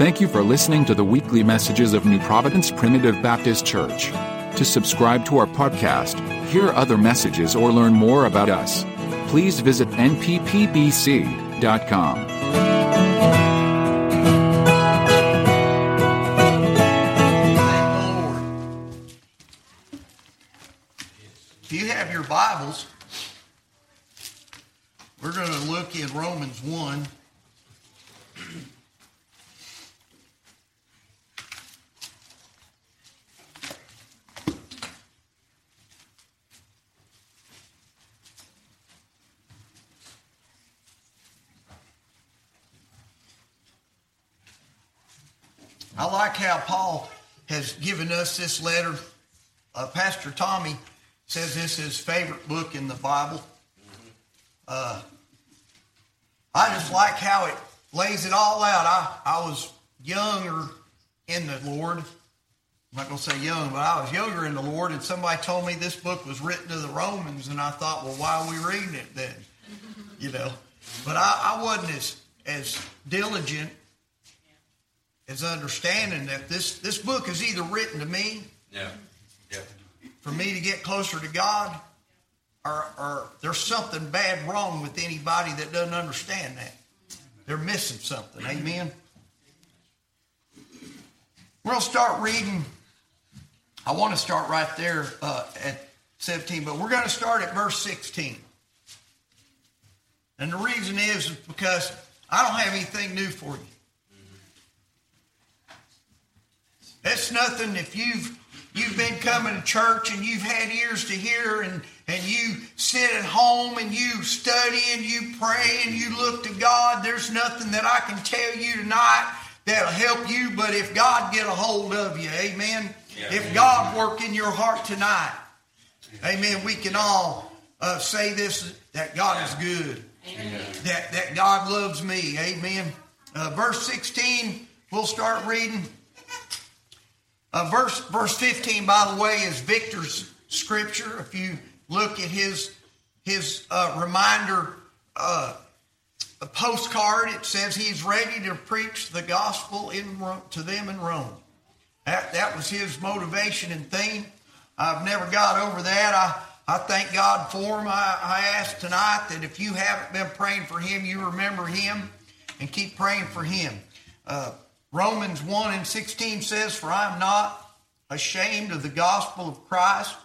Thank you for listening to the weekly messages of New Providence Primitive Baptist Church. To subscribe to our podcast, hear other messages, or learn more about us, please visit nppbc.com. Thank the Lord. If you have your Bibles, we're going to look in Romans 1. I like how Paul has given us this letter. Uh, Pastor Tommy says this is his favorite book in the Bible. Uh, I just like how it lays it all out. I, I was younger in the Lord. I'm not going to say young, but I was younger in the Lord, and somebody told me this book was written to the Romans, and I thought, well, why are we reading it then? You know, but I, I wasn't as as diligent as understanding that this this book is either written to me Yeah. Yeah. for me to get closer to God, or, or there's something bad wrong with anybody that doesn't understand that. They're missing something. Amen. We're going to start reading. I want to start right there uh, at 17, but we're going to start at verse 16. And the reason is because I don't have anything new for you. That's nothing if you've you've been coming to church and you've had ears to hear and and you sit at home and you study and you pray and you look to God. There's nothing that I can tell you tonight that'll help you. But if God get a hold of you, Amen. Yeah. If God work in your heart tonight, Amen. We can all uh, say this that God is good. That that God loves me. Amen. Uh, verse 16, we'll start reading. Uh, verse verse 15, by the way, is Victor's scripture. If you look at his his uh, reminder uh, postcard, it says he's ready to preach the gospel in to them in Rome. That that was his motivation and theme. I've never got over that. I I thank God for him. I, I ask tonight that if you haven't been praying for him, you remember him and keep praying for him. Uh, Romans 1 and 16 says, For I am not ashamed of the gospel of Christ,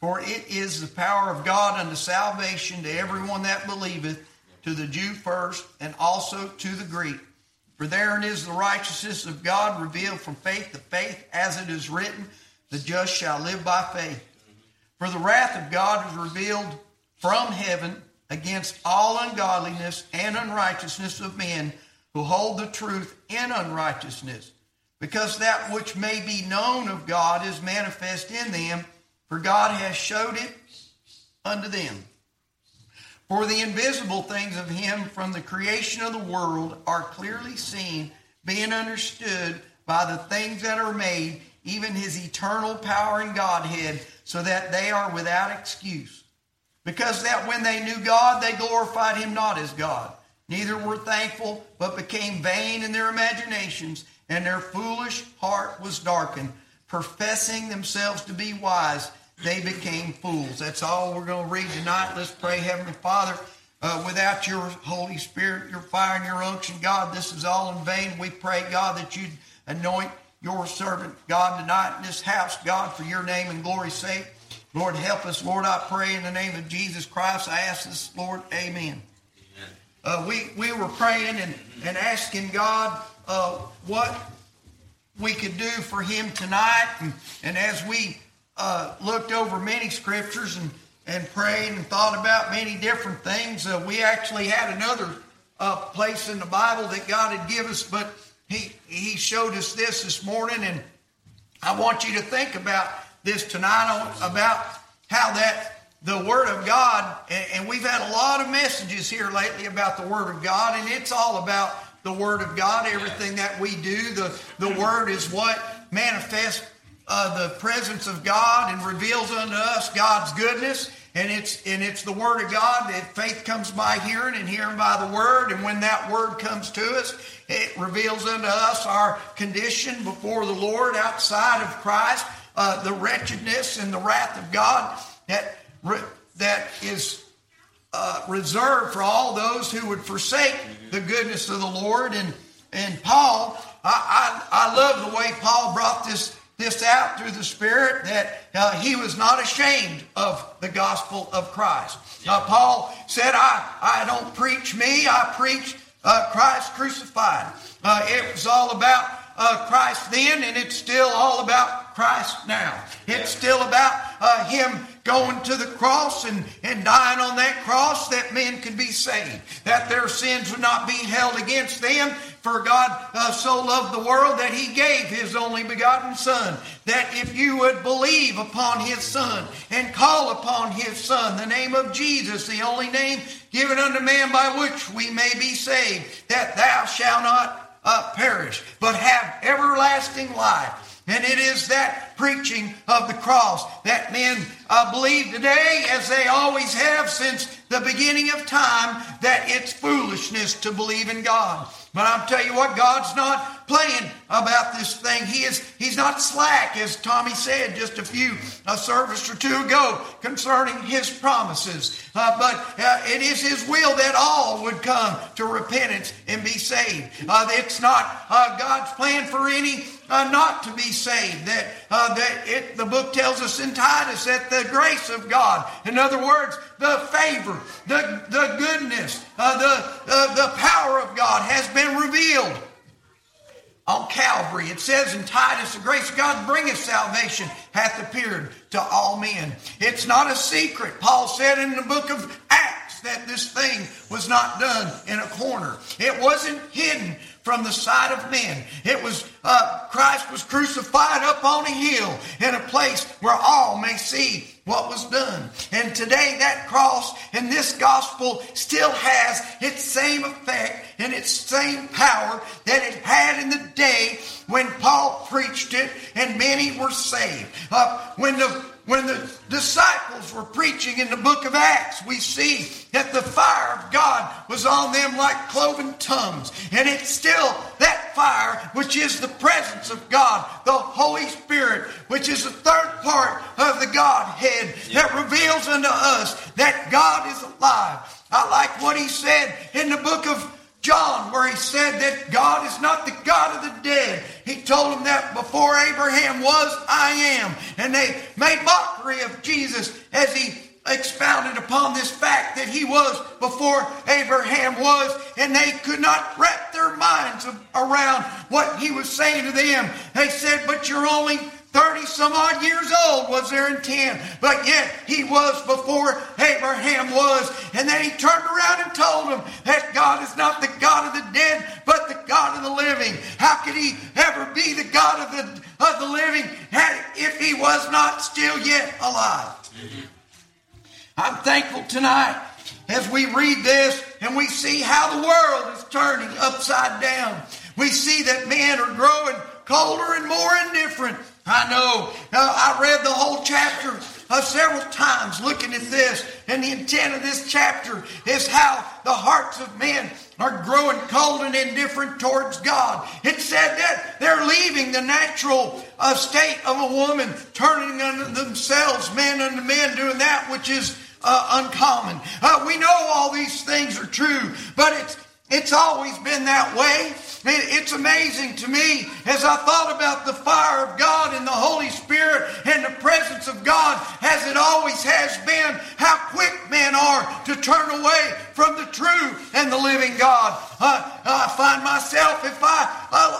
for it is the power of God unto salvation to everyone that believeth, to the Jew first, and also to the Greek. For therein is the righteousness of God revealed from faith to faith, as it is written, The just shall live by faith. For the wrath of God is revealed from heaven against all ungodliness and unrighteousness of men who hold the truth in unrighteousness, because that which may be known of God is manifest in them, for God has showed it unto them. For the invisible things of him from the creation of the world are clearly seen, being understood by the things that are made, even his eternal power and Godhead, so that they are without excuse. Because that when they knew God, they glorified him not as God, neither were thankful, but became vain in their imaginations, and their foolish heart was darkened. Professing themselves to be wise, they became fools. That's all we're going to read tonight. Let's pray, Heavenly Father. Uh, without your Holy Spirit, your fire, and your unction, God, this is all in vain. We pray, God, that you'd anoint your servant, God, tonight in this house, God, for your name and glory's sake. Lord, help us. Lord, I pray in the name of Jesus Christ. I ask this, Lord. Amen. Uh, we, we were praying and, and asking God uh, what we could do for him tonight. And, and as we uh, looked over many scriptures and, and prayed and thought about many different things, uh, we actually had another uh, place in the Bible that God had given us, but he, he showed us this this morning. And I want you to think about this tonight on, about how that the Word of God, and, we've had a lot of messages here lately about the Word of God, and it's all about the Word of God, everything that we do. The, the Word is what manifests uh, the presence of God and reveals unto us God's goodness. and it's and it's the word of God. That faith comes by hearing, and hearing by the word. And when that word comes to us, it reveals unto us our condition before the Lord outside of Christ, uh, the wretchedness and the wrath of God that that is uh, reserved for all those who would forsake the goodness of the Lord. And and Paul, I, I, I love the way Paul brought this this out through the Spirit that uh, he was not ashamed of the gospel of Christ. Uh, Paul said, I, I don't preach me, I preach uh, Christ crucified. Uh, it was all about uh, Christ then, and it's still all about Christ now. It's still about uh, Him going to the cross and, and dying on that cross that men could be saved, that their sins would not be held against them. For God uh, so loved the world that He gave His only begotten Son, that if you would believe upon His Son and call upon His Son, the name of Jesus, the only name given unto man by which we may be saved, that thou shalt not uh, perish, but have everlasting life. And it is that preaching of the cross that men uh, believe today, as they always have since the beginning of time, that it's foolishness to believe in God. But I'm tell you what, God's not playing about this thing. He is He's not slack, as Tommy said just a few a service or two ago concerning His promises. Uh, but uh, it is His will that all would come to repentance and be saved. Uh, it's not uh, God's plan for any uh, not to be saved. That uh, that it, the book tells us in Titus that the grace of God, in other words, the favor, the the goodness, uh, the uh, the power of God has been revealed on Calvary. It says in Titus, the grace of God bringeth salvation hath appeared to all men. It's not a secret. Paul said in the book of Acts that this thing was not done in a corner. It wasn't hidden from the sight of men. It was uh, Christ was crucified up on a hill in a place where all may see what was done. And today that cross and this gospel still has its same effect and its same power that it had in the day when Paul preached it and many were saved. Uh, when the when the disciples were preaching in the book of Acts, we see that the fire of God was on them like cloven tongues. And it's still that fire, which is the presence of God, the Holy Spirit, which is the third part of the Godhead that reveals unto us that God is alive. I like what he said in the book of John, where he said that God is not the God of the dead. He told them that before Abraham was, I am. And they made mockery of Jesus as he expounded upon this fact that he was before Abraham was, and they could not wrap their minds around what he was saying to them. They said, But you're only 30 some odd years old was there in 10, but yet he was before Abraham was. And then he turned around and told them that God is not the God of the dead, but the God of the living. How could he ever be the God of the, of the living if he was not still yet alive? I'm thankful tonight as we read this and we see how the world is turning upside down. We see that men are growing colder and more indifferent I know. I read the whole chapter uh, several times looking at this, and the intent of this chapter is how the hearts of men are growing cold and indifferent towards God. It said that they're leaving the natural uh, state of a woman, turning unto themselves, men unto men, doing that which is uh, uncommon. Uh, we know all these things are true, but it's it's always been that way. It's amazing to me as I thought about the fire of God and the Holy Spirit and the presence of God, as it always has been, how quick men are to turn away from the true and the living God. Uh, I find myself, if I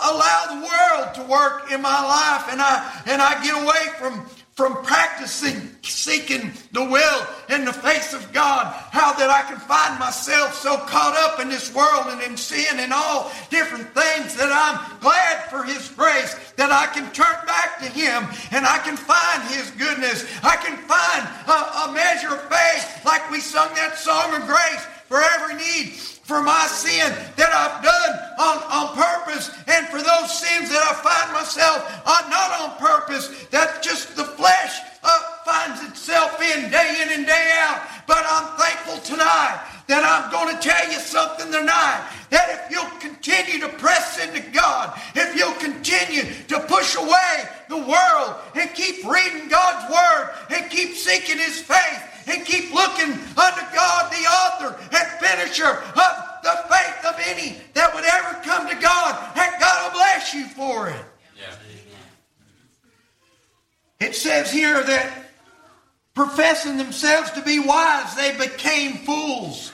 allow the world to work in my life and I, and I get away from from practicing seeking the will in the face of God. How that I can find myself so caught up in this world and in sin and all different things that I'm glad for His grace that I can turn back to Him and I can find His goodness. I can find a, a measure of faith like we sung that song of grace for every need, for my sin that I've done on, on purpose, and for those sins that I find myself on, not on purpose, that just the flesh uh, finds itself in day in and day out. But I'm thankful tonight that I'm going to tell you something tonight. That if you'll continue to press into God, if you'll continue to push away the world and keep reading God's Word and keep seeking His faith, and keep looking unto God, the author and finisher of the faith of any that would ever come to God, and God will bless you for it. Yeah. It says here that professing themselves to be wise, they became fools.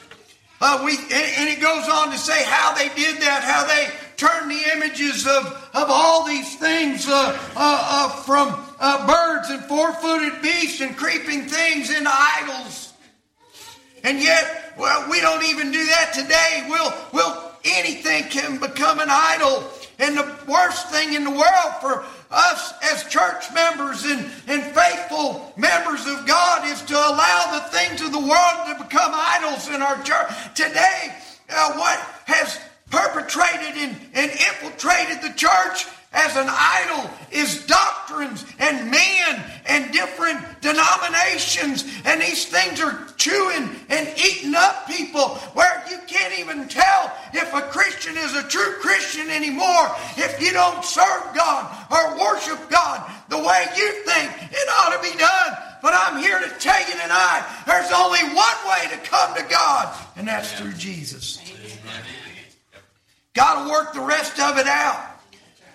Uh, we, and it goes on to say how they did that, how they turned the images of, of all these things uh, uh, uh from uh, birds and four footed beasts and creeping things into idols. And yet, well, we don't even do that today. We'll, we'll, anything can become an idol. And the worst thing in the world for us as church members and, and faithful members of God is to allow the things of the world to become idols in our church. Today, uh, what has perpetrated and, and infiltrated the church as an idol is doctrines and men and different denominations. And these things are chewing and eating up people where you can't even tell if a Christian is a true Christian anymore if you don't serve God or worship God the way you think it ought to be done. But I'm here to tell you tonight there's only one way to come to God, and that's through Jesus. God will work the rest of it out.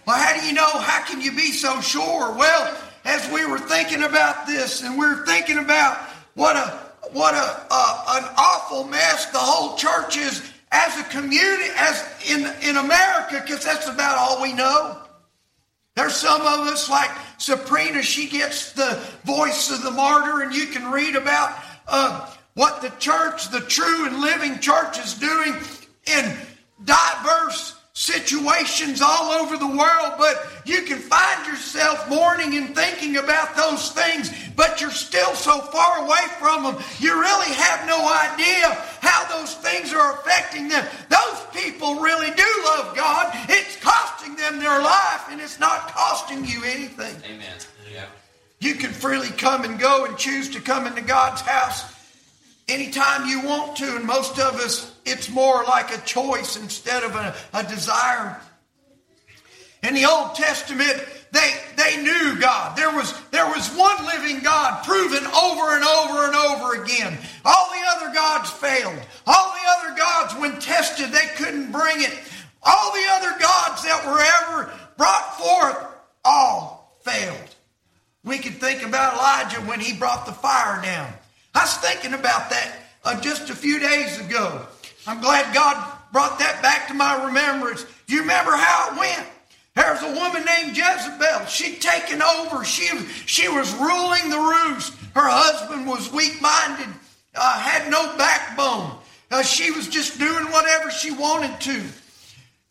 Well, how do you know? How can you be so sure? Well, as we were thinking about this and we are thinking about what a what a, a an awful mess the whole church is as a community, as in in America, because that's about all we know. There's some of us like Sabrina. She gets the voice of the martyr, and you can read about uh, what the church, the true and living church, is doing in diverse situations all over the world, but you can find yourself mourning and thinking about those things, but you're still so far away from them, you really have no idea how those things are affecting them. Those people really do love God. It's costing them their life, and it's not costing you anything. Amen. Yeah. You can freely come and go and choose to come into God's house anytime you want to, and most of us, it's more like a choice instead of a, a desire. In the Old Testament, they, they knew God. There was, there was one living God proven over and over and over again. All the other gods failed. All the other gods, when tested, they couldn't bring it. All the other gods that were ever brought forth, all failed. We can think about Elijah when he brought the fire down. I was thinking about that uh, just a few days ago. I'm glad God brought that back to my remembrance. Do you remember how it went? There's a woman named Jezebel. She'd taken over. She, she was ruling the roost. Her husband was weak minded, uh, had no backbone. Uh, she was just doing whatever she wanted to.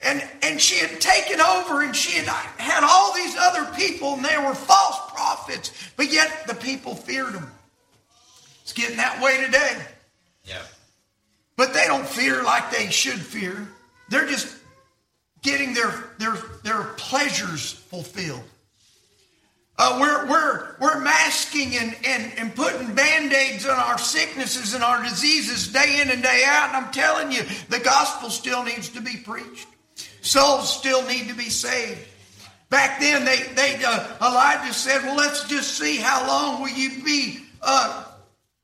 And, and she had taken over and she had had all these other people and they were false prophets, but yet the people feared them. It's getting that way today. Yeah. But they don't fear like they should fear. They're just getting their their their pleasures fulfilled. Uh, we're, we're, we're masking and, and, and putting band aids on our sicknesses and our diseases day in and day out. And I'm telling you, the gospel still needs to be preached. Souls still need to be saved. Back then, they, they uh, Elijah said, Well, let's just see how long will you be uh,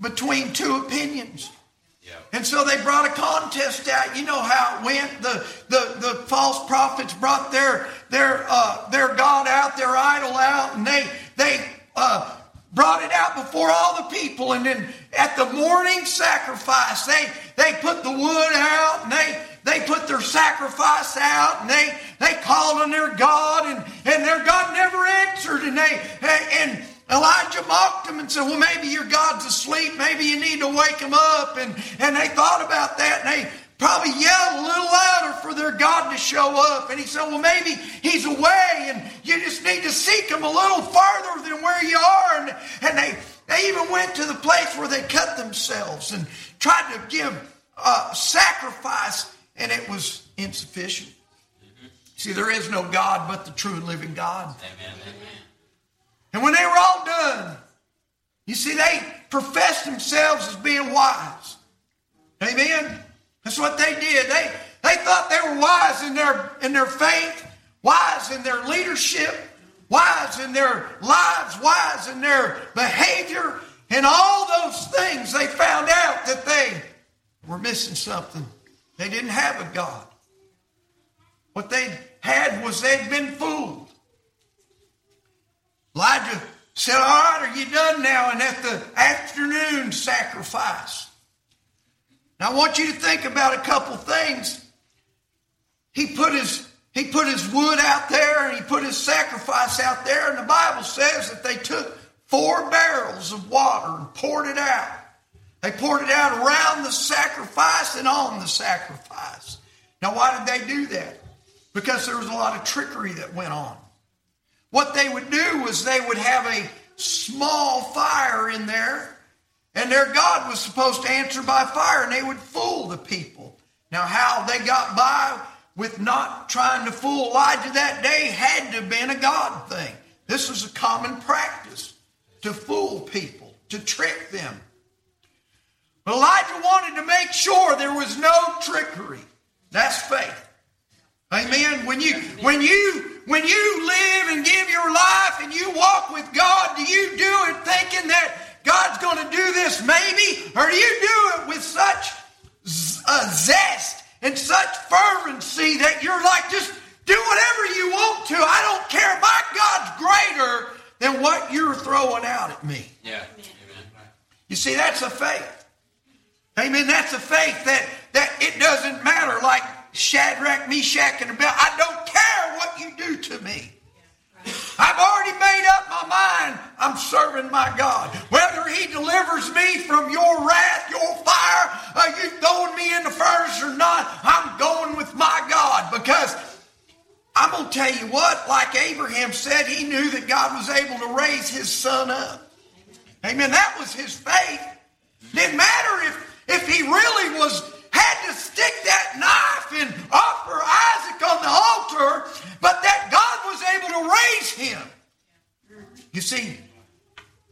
between two opinions. Yeah. And so they brought a contest out. You know how it went. The, the, the false prophets brought their their uh, their God out, their idol out, and they they uh, brought it out before all the people. And then at the morning sacrifice, they they put the wood out and they they put their sacrifice out and they they called on their God and and their God never answered and they and Elijah mocked him and said, Well, maybe your God's asleep. Maybe you need to wake him up. And, and they thought about that and they probably yelled a little louder for their God to show up. And he said, Well, maybe he's away and you just need to seek him a little farther than where you are. And, and they, they even went to the place where they cut themselves and tried to give a sacrifice, and it was insufficient. See, there is no God but the true and living God. Amen. And when they were all done, you see, they professed themselves as being wise. Amen? That's what they did. They, They thought they were wise in their, in their faith, wise in their leadership, wise in their lives, wise in their behavior, and all those things. They found out that they were missing something. They didn't have a God. What they had was they'd been fooled. Elijah said, All right, are you done now? And at the afternoon sacrifice. Now I want you to think about a couple things. He put his he put his wood out there and he put his sacrifice out there, and the Bible says that they took four barrels of water and poured it out. They poured it out around the sacrifice and on the sacrifice. Now, why did they do that? Because there was a lot of trickery that went on. What they would do was they would have a small fire in there, and their God was supposed to answer by fire, and they would fool the people. Now, how they got by with not trying to fool Elijah that day had to have been a God thing. This was a common practice to fool people, to trick them. But Elijah wanted to make sure there was no trickery. That's faith. Amen. When you when you when you live and give your life and you walk with God, do you do it thinking that God's going to do this maybe, or do you do it with such a zest and such fervency that you're like, just do whatever you want to. I don't care. My God's greater than what you're throwing out at me. Yeah. You see, that's a faith. Amen. That's a faith that, that it doesn't matter. Like Shadrach, Meshach, and Abednego. I don't care what you do to me. I've already made up my mind. I'm serving my God. Whether He delivers me from your wrath, your fire, uh, you throwing me in the furnace or not, I'm going with my God because I'm going to tell you what, like Abraham said, he knew that God was able to raise his son up. Amen. That was his faith. Didn't matter if, if he really was had to stick that knife and offer Isaac on the altar, but that God was able to raise him. You see,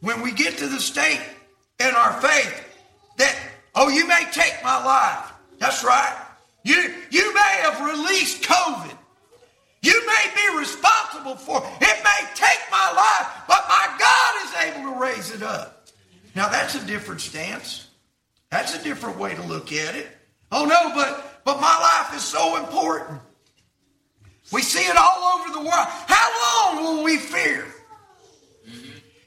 when we get to the state in our faith that, oh, you may take my life. That's right. You, you may have released COVID. You may be responsible for it. It may take my life, but my God is able to raise it up. Now that's a different stance. That's a different way to look at it. Oh no, but but my life is so important. We see it all over the world. How long will we fear?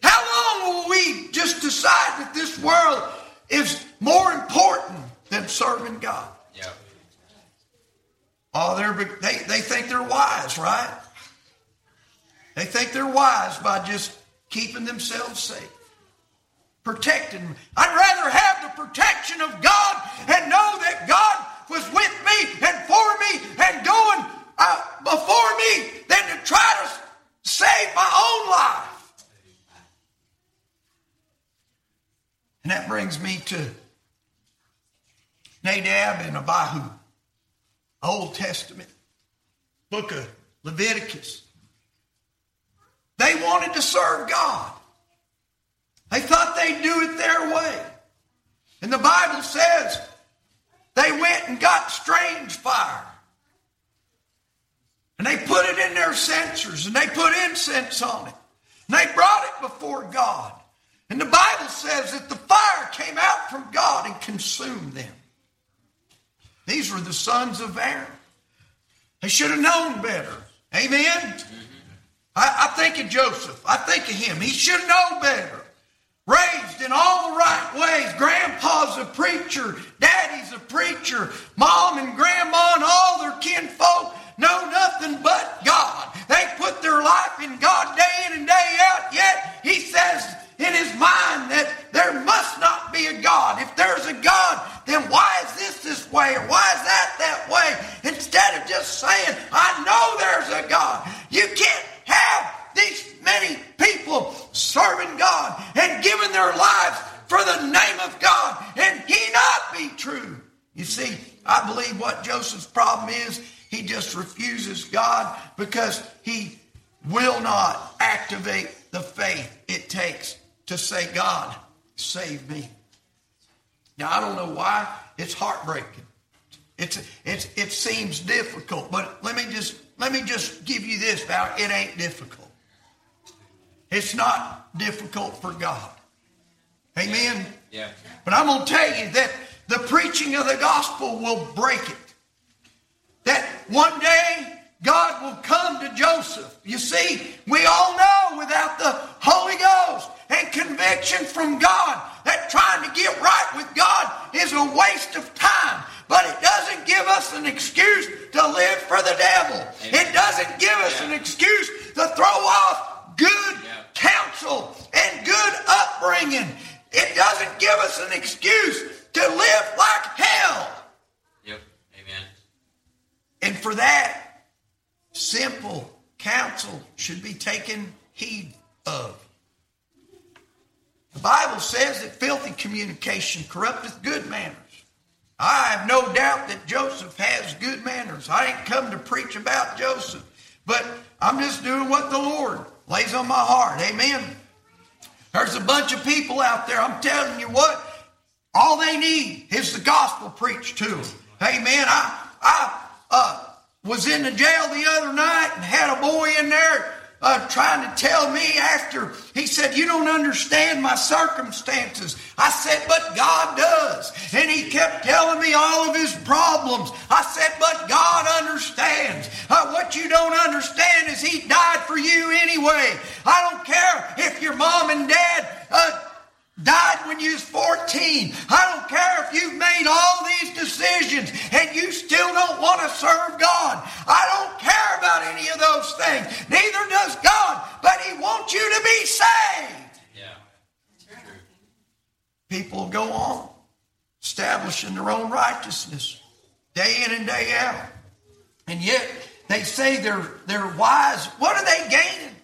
How long will we just decide that this world is more important than serving God? Yeah. Oh, they're, they, they think they're wise, right? They think they're wise by just keeping themselves safe protecting me. I'd rather have the protection of God and know that God was with me and for me and going uh, before me than to try to save my own life. And that brings me to Nadab and Abihu, Old Testament, book of Leviticus. They wanted to serve God. They thought they'd do it their way. And the Bible says they went and got strange fire. And they put it in their censers and they put incense on it. And they brought it before God. And the Bible says that the fire came out from God and consumed them. These were the sons of Aaron. They should have known better. Amen? I, I think of Joseph. I think of him. He should known better raised in all the right ways. Grandpa's a preacher, daddy's a preacher, mom and grandma and all their kinfolk know nothing but God. They put their life in God day in and day out, yet he says in his mind that there must not be a God. If there's a God, then why is this this way or why is that that way? Instead of just saying, I know there's a God. You can't have these many people serving God and giving their lives for the name of God and he not be true. You see, I believe what Joseph's problem is, he just refuses God because he will not activate the faith it takes to say, God, save me. Now, I don't know why. It's heartbreaking. It's, it's, it seems difficult, but let me just let me just give you this about it ain't difficult. It's not difficult for God. Amen. Yeah. But I'm going to tell you that the preaching of the gospel will break it. That one day God will come to Joseph. You see, we all know without the Holy Ghost and conviction from God that trying to get right with God is a waste of time. But it doesn't give us an excuse to live for the devil. It doesn't give us an excuse to throw off good counsel and good upbringing. It doesn't give us an excuse to live like hell. Yep. Amen. And for that, simple counsel should be taken heed of. The Bible says that filthy communication corrupteth good manners. I have no doubt that Joseph has good manners. I ain't come to preach about Joseph, but I'm just doing what the Lord lays on my heart. Amen. There's a bunch of people out there, I'm telling you what, all they need is the gospel preached to them. Amen. I, I uh, was in the jail the other night and had a boy in there uh, trying to tell me after he said, You don't understand my circumstances. I said, But God does. And he kept telling me all of his problems. I said, But God understands. Uh, what you don't understand is he died for you anyway. I don't care if your mom and dad. Uh, died when you was 14. I don't care if you've made all these decisions and you still don't want to serve God. I don't care about any of those things. Neither does God, but He wants you to be saved. Yeah. People go on establishing their own righteousness day in and day out. And yet they say they're, they're wise. What are they gaining?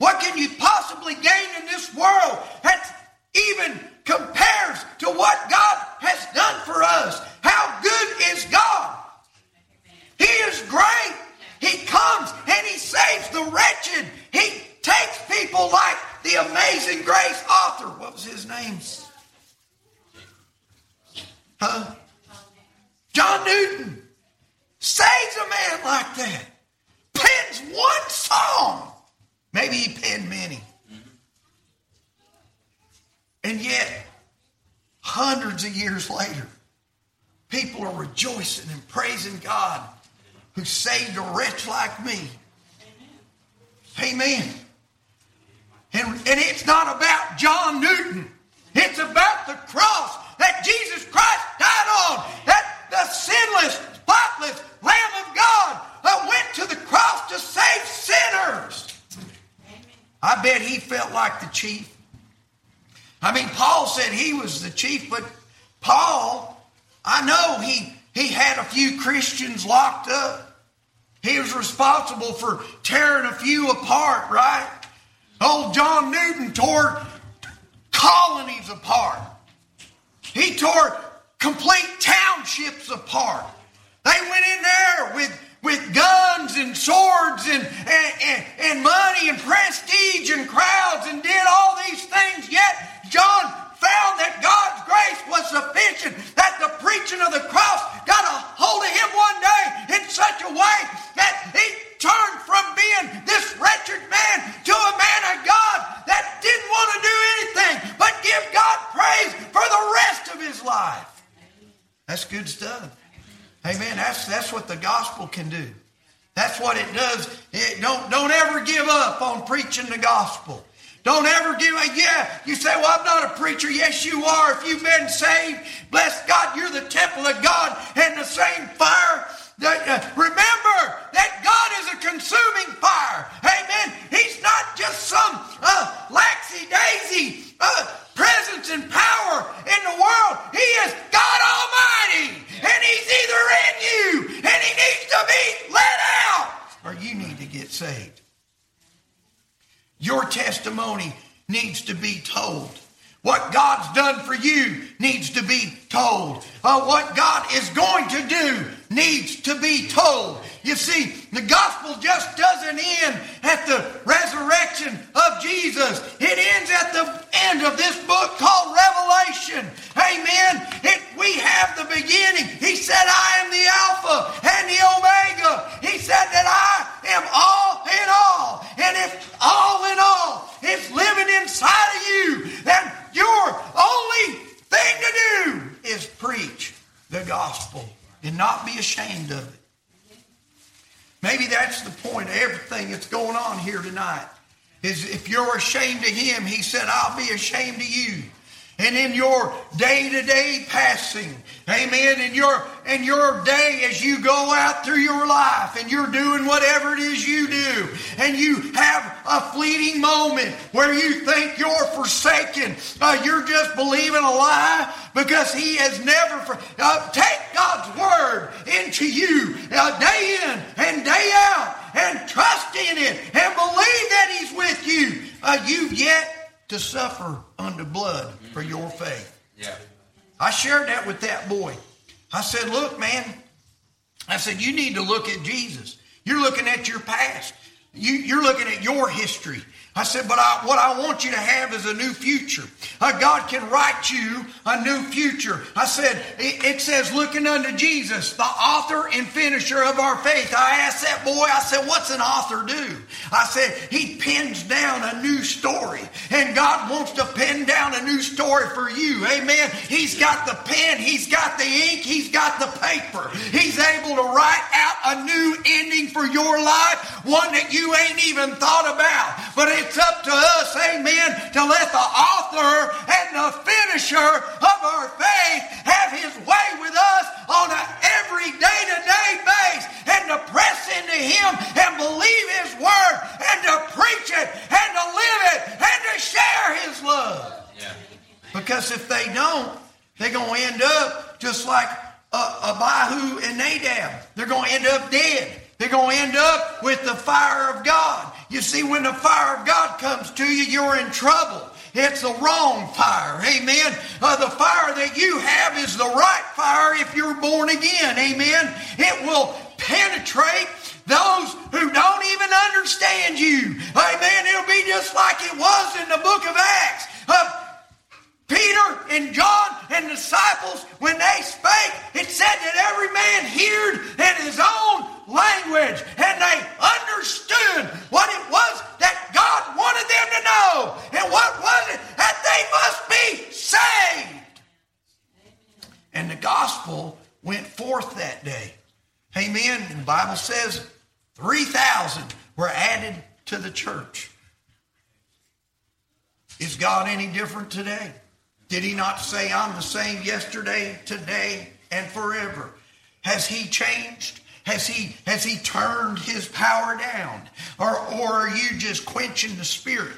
What can you possibly gain in this world that even compares to what God has done for us? How good is God? He is great. He comes and He saves the wretched. He takes people like the Amazing Grace author. What was his name? Huh? John Newton saves a man like that. Pens one song. Maybe he penned many. Mm-hmm. And yet, hundreds of years later, people are rejoicing and praising God who saved a wretch like me. Amen. And, and it's not about John Newton. It's about the cross that Jesus Christ died on. That the sinless, spotless Lamb of God that went to the cross to save sinners. I bet he felt like the chief. I mean, Paul said he was the chief, but Paul, I know he, he had a few Christians locked up. He was responsible for tearing a few apart, right? Old John Newton tore colonies apart. He tore complete townships apart. They went in there with, with guns and swords and, and, and, and money and prestige and crowds and did all these things, yet John found that God's grace was sufficient, that the preaching of the cross got a hold of him one day in such a way that he turned from being this wretched man to a man of God that didn't want to do anything but give God praise for the rest of his life. That's good stuff. Amen. That's that's what the gospel can do. That's what it does. It, don't don't ever give up on preaching the gospel. Don't ever give a yeah. You say, well, I'm not a preacher. Yes, you are. If you've been saved, bless God, you're the temple of God and the same fire. That, uh, remember that God is a consuming fire. Amen. He's not just some uh, laxy daisy uh, presence and power in the world. He is God Almighty, and He's either in you, and He needs to be let out, or you need to get saved. Your testimony needs to be told. What God's done for you needs to be told. Uh, what God is going to do needs to be told. You see, the gospel just doesn't end at the resurrection of Jesus. It ends at the end of this book called Revelation. Amen. It, we have the beginning. He said, I am the Alpha and the Omega. He said that I am all in all. And if all in all is living inside of you, then your only thing to do is preach the gospel and not be ashamed of it. Maybe that's the point of everything that's going on here tonight. Is if you're ashamed of him, he said, I'll be ashamed of you and in your day-to-day passing. Amen. In your in your day as you go out through your life and you're doing whatever it is you do and you have a fleeting moment where you think you're forsaken uh, you're just believing a lie because he has never for, uh, take god's word into you uh, day in and day out and trust in it and believe that he's with you. Uh, you've yet to suffer under blood for your faith. Yeah. I shared that with that boy. I said, Look, man, I said, you need to look at Jesus. You're looking at your past. You, are looking at your history. I said, but I, what I want you to have is a new future. Uh, God can write you a new future. I said, it, it, says, looking unto Jesus, the author and finisher of our faith. I asked that boy, I said, what's an author do? I said, he pins down a new story. And God wants to pin down a new story for you. Amen. He's got the pen, he's got the ink, he's got the paper. He's able to write out a new ending for your life, one that you ain't even thought about. But it's up to us, amen, to let the author and the finisher of our faith have his way with us on an every day to day base and to press into him and believe his word and to preach it and to live it and to share his love. Yeah. Because if they don't, they're going to end up just like uh, Abihu and Nadab. They're going to end up dead. They're going to end up with the fire of God. You see, when the fire of God comes to you, you're in trouble. It's the wrong fire. Amen. Uh, the fire that you have is the right fire if you're born again. Amen. It will penetrate those who don't even understand you. Amen. It'll be just like it was in the book of Acts. Uh, Peter and John and disciples, when they spake, it said that every man heard in his own language and they understood what it was that God wanted them to know. And what was it? That they must be saved. And the gospel went forth that day. Amen. And the Bible says 3,000 were added to the church. Is God any different today? Did he not say, I'm the same yesterday, today, and forever? Has he changed? Has he, has he turned his power down? Or, or are you just quenching the spirit?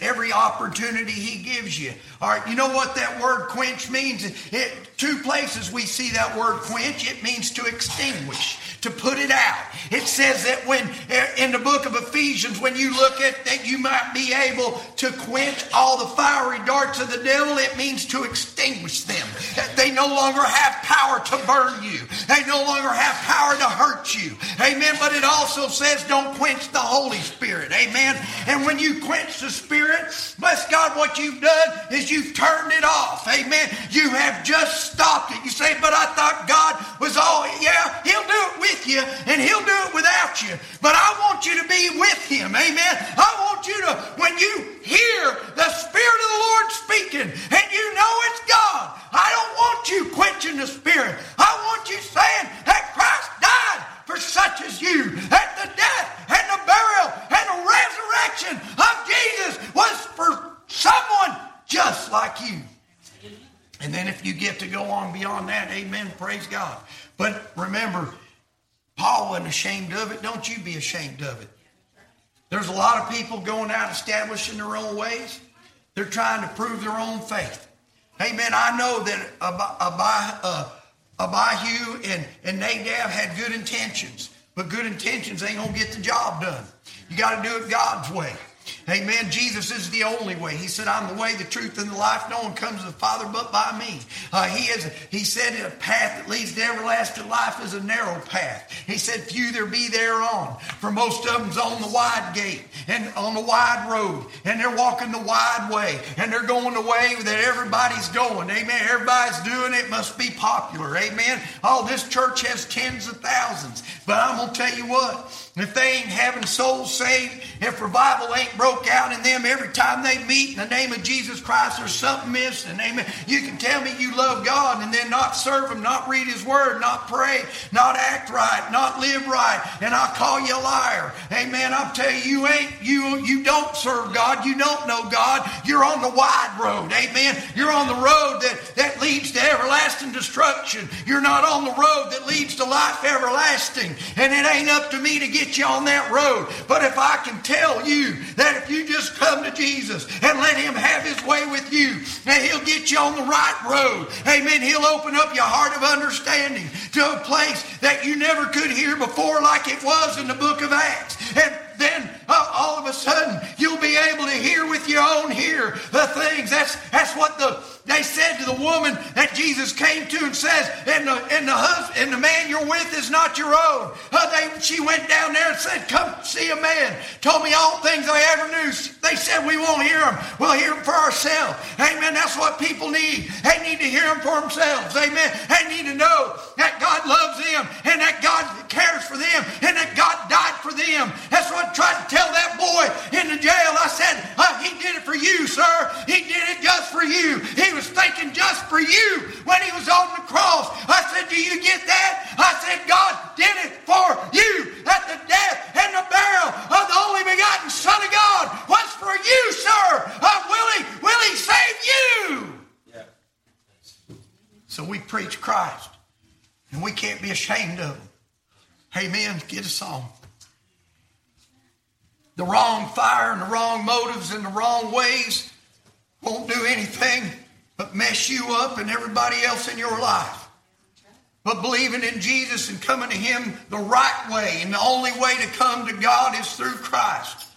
Every opportunity he gives you. All right, you know what that word quench means? It, two places we see that word quench. It means to extinguish to put it out. It says that when eh, in the book of Ephesians, when you look at that, you might be able to quench all the fiery darts of the devil. It means to extinguish them. They no longer have power to burn you. They no longer have power to hurt you. Amen. But it also says don't quench the Holy Spirit. Amen. And when you quench the Spirit, bless God, what you've done is you've turned it off. Amen. You have just stopped it. You say, but I thought God was all, yeah, He'll do it with with you and he'll do it without you. But I want you to be with him. Amen. I want you to, when you hear the Spirit of the Lord speaking and you know it's God, I don't want you quenching the Spirit. I want you saying that Christ died for such as you. That the death and the burial and the resurrection of Jesus was for someone just like you. And then if you get to go on beyond that, amen, praise God. But remember, Paul wasn't ashamed of it. Don't you be ashamed of it. There's a lot of people going out establishing their own ways. They're trying to prove their own faith. Amen. I know that uh, Abihu and, and Nadab had good intentions, but good intentions ain't going to get the job done. You got to do it God's way. Amen. Jesus is the only way. He said, I'm the way, the truth, and the life. No one comes to the Father but by me. Uh, he is. He said, a path that leads to everlasting life is a narrow path. He said, few there be thereon. For most of them's on the wide gate and on the wide road, and they're walking the wide way, and they're going the way that everybody's going. Amen. Everybody's doing it. Must be popular. Amen. Oh, this church has tens of thousands, but I'm gonna tell you what. If they ain't having souls saved, if revival ain't broke out in them every time they meet in the name of Jesus Christ, there's something missing. Amen. You can tell me you love God and then not serve Him, not read His Word, not pray, not act right, not live right, and I'll call you a liar. Amen. I'm telling you, you ain't you you don't serve God. You don't know God. You're on the wide road. Amen. You're on the road that that leads to everlasting destruction. You're not on the road that leads to life everlasting. And it ain't up to me to get you on that road. But if I can tell you that if you just come to Jesus and let Him have His way with you, that He'll get you on the right road. Amen. He'll open up your heart of understanding to a place that you never could hear before, like it was in the book of Acts. And then uh, all of a sudden you'll be able to hear with your own ear the things. That's that's what the they said to the woman that Jesus came to and says, and the, and the husband, and the man you're with is not your own. Uh, they, she went down there and said, come see a man. Told me all things I ever knew. They said we won't hear them. We'll hear them for ourselves. Amen. That's what people need. They need to hear them for themselves. Amen. They need to know that God loves them and that God cares for them and that God died for them. That's what I tried to tell that boy in the jail. I said, uh, he did it for you, sir. He did it just for you. He was thinking just for you when he was on the cross. I said, Do you get that? I said, God did it for you. That the death and the burial of the only begotten Son of God was for you, sir. Uh, will, he, will he save you? Yeah. So we preach Christ, and we can't be ashamed of him. Amen. Get a song. The wrong fire and the wrong motives and the wrong ways won't do anything but mess you up and everybody else in your life. But believing in Jesus and coming to Him the right way, and the only way to come to God is through Christ.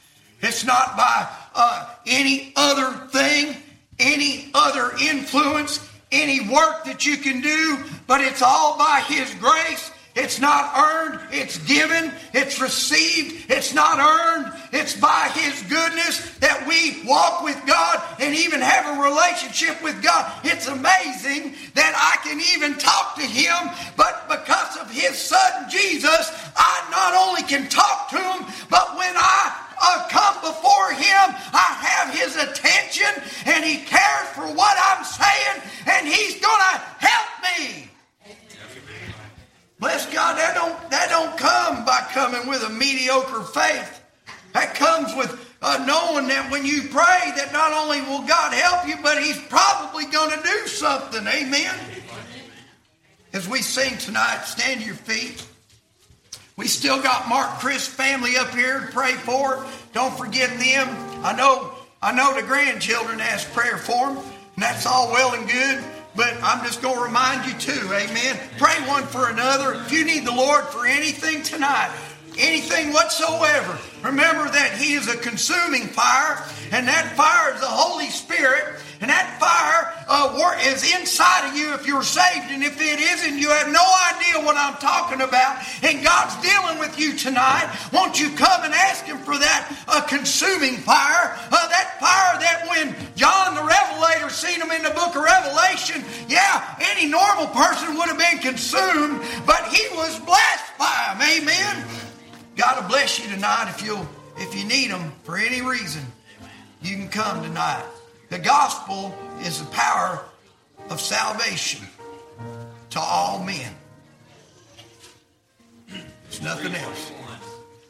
It's not by uh, any other thing, any other influence, any work that you can do, but it's all by His grace it's not earned, it's given, it's received, it's not earned. It's by His goodness that we walk with God and even have a relationship with God. It's amazing that I can even talk to Him, but because of His Son Jesus, I not only can talk to Him, but when I uh, come before Him, I have His attention and He cares for what I'm saying and He's going to help me. Bless God, that don't, that don't come by coming with a mediocre faith. That comes with uh, knowing that when you pray, that not only will God help you, but He's probably going to do something. Amen. As we sing tonight, stand to your feet. We still got Mark Chris family up here to pray for. Don't forget them. I know, I know the grandchildren ask prayer for them, and that's all well and good. But I'm just going to remind you too, amen. Pray one for another. If you need the Lord for anything tonight, anything whatsoever, remember that He is a consuming fire, and that fire is the Holy Spirit, and that fire uh, is inside of you if you're saved. And if it isn't, you have no idea what I'm talking about. And God's dealing with you tonight. Won't you come and ask Him for that uh, consuming fire? Uh, that fire that when John the Revelator seen him in the book of Revelation, yeah, any normal person would have been consumed, but he was blessed by him. Amen. God will bless you tonight if you'll if you need Him for any reason. You can come tonight. The gospel is the power of salvation to all men. It's nothing else.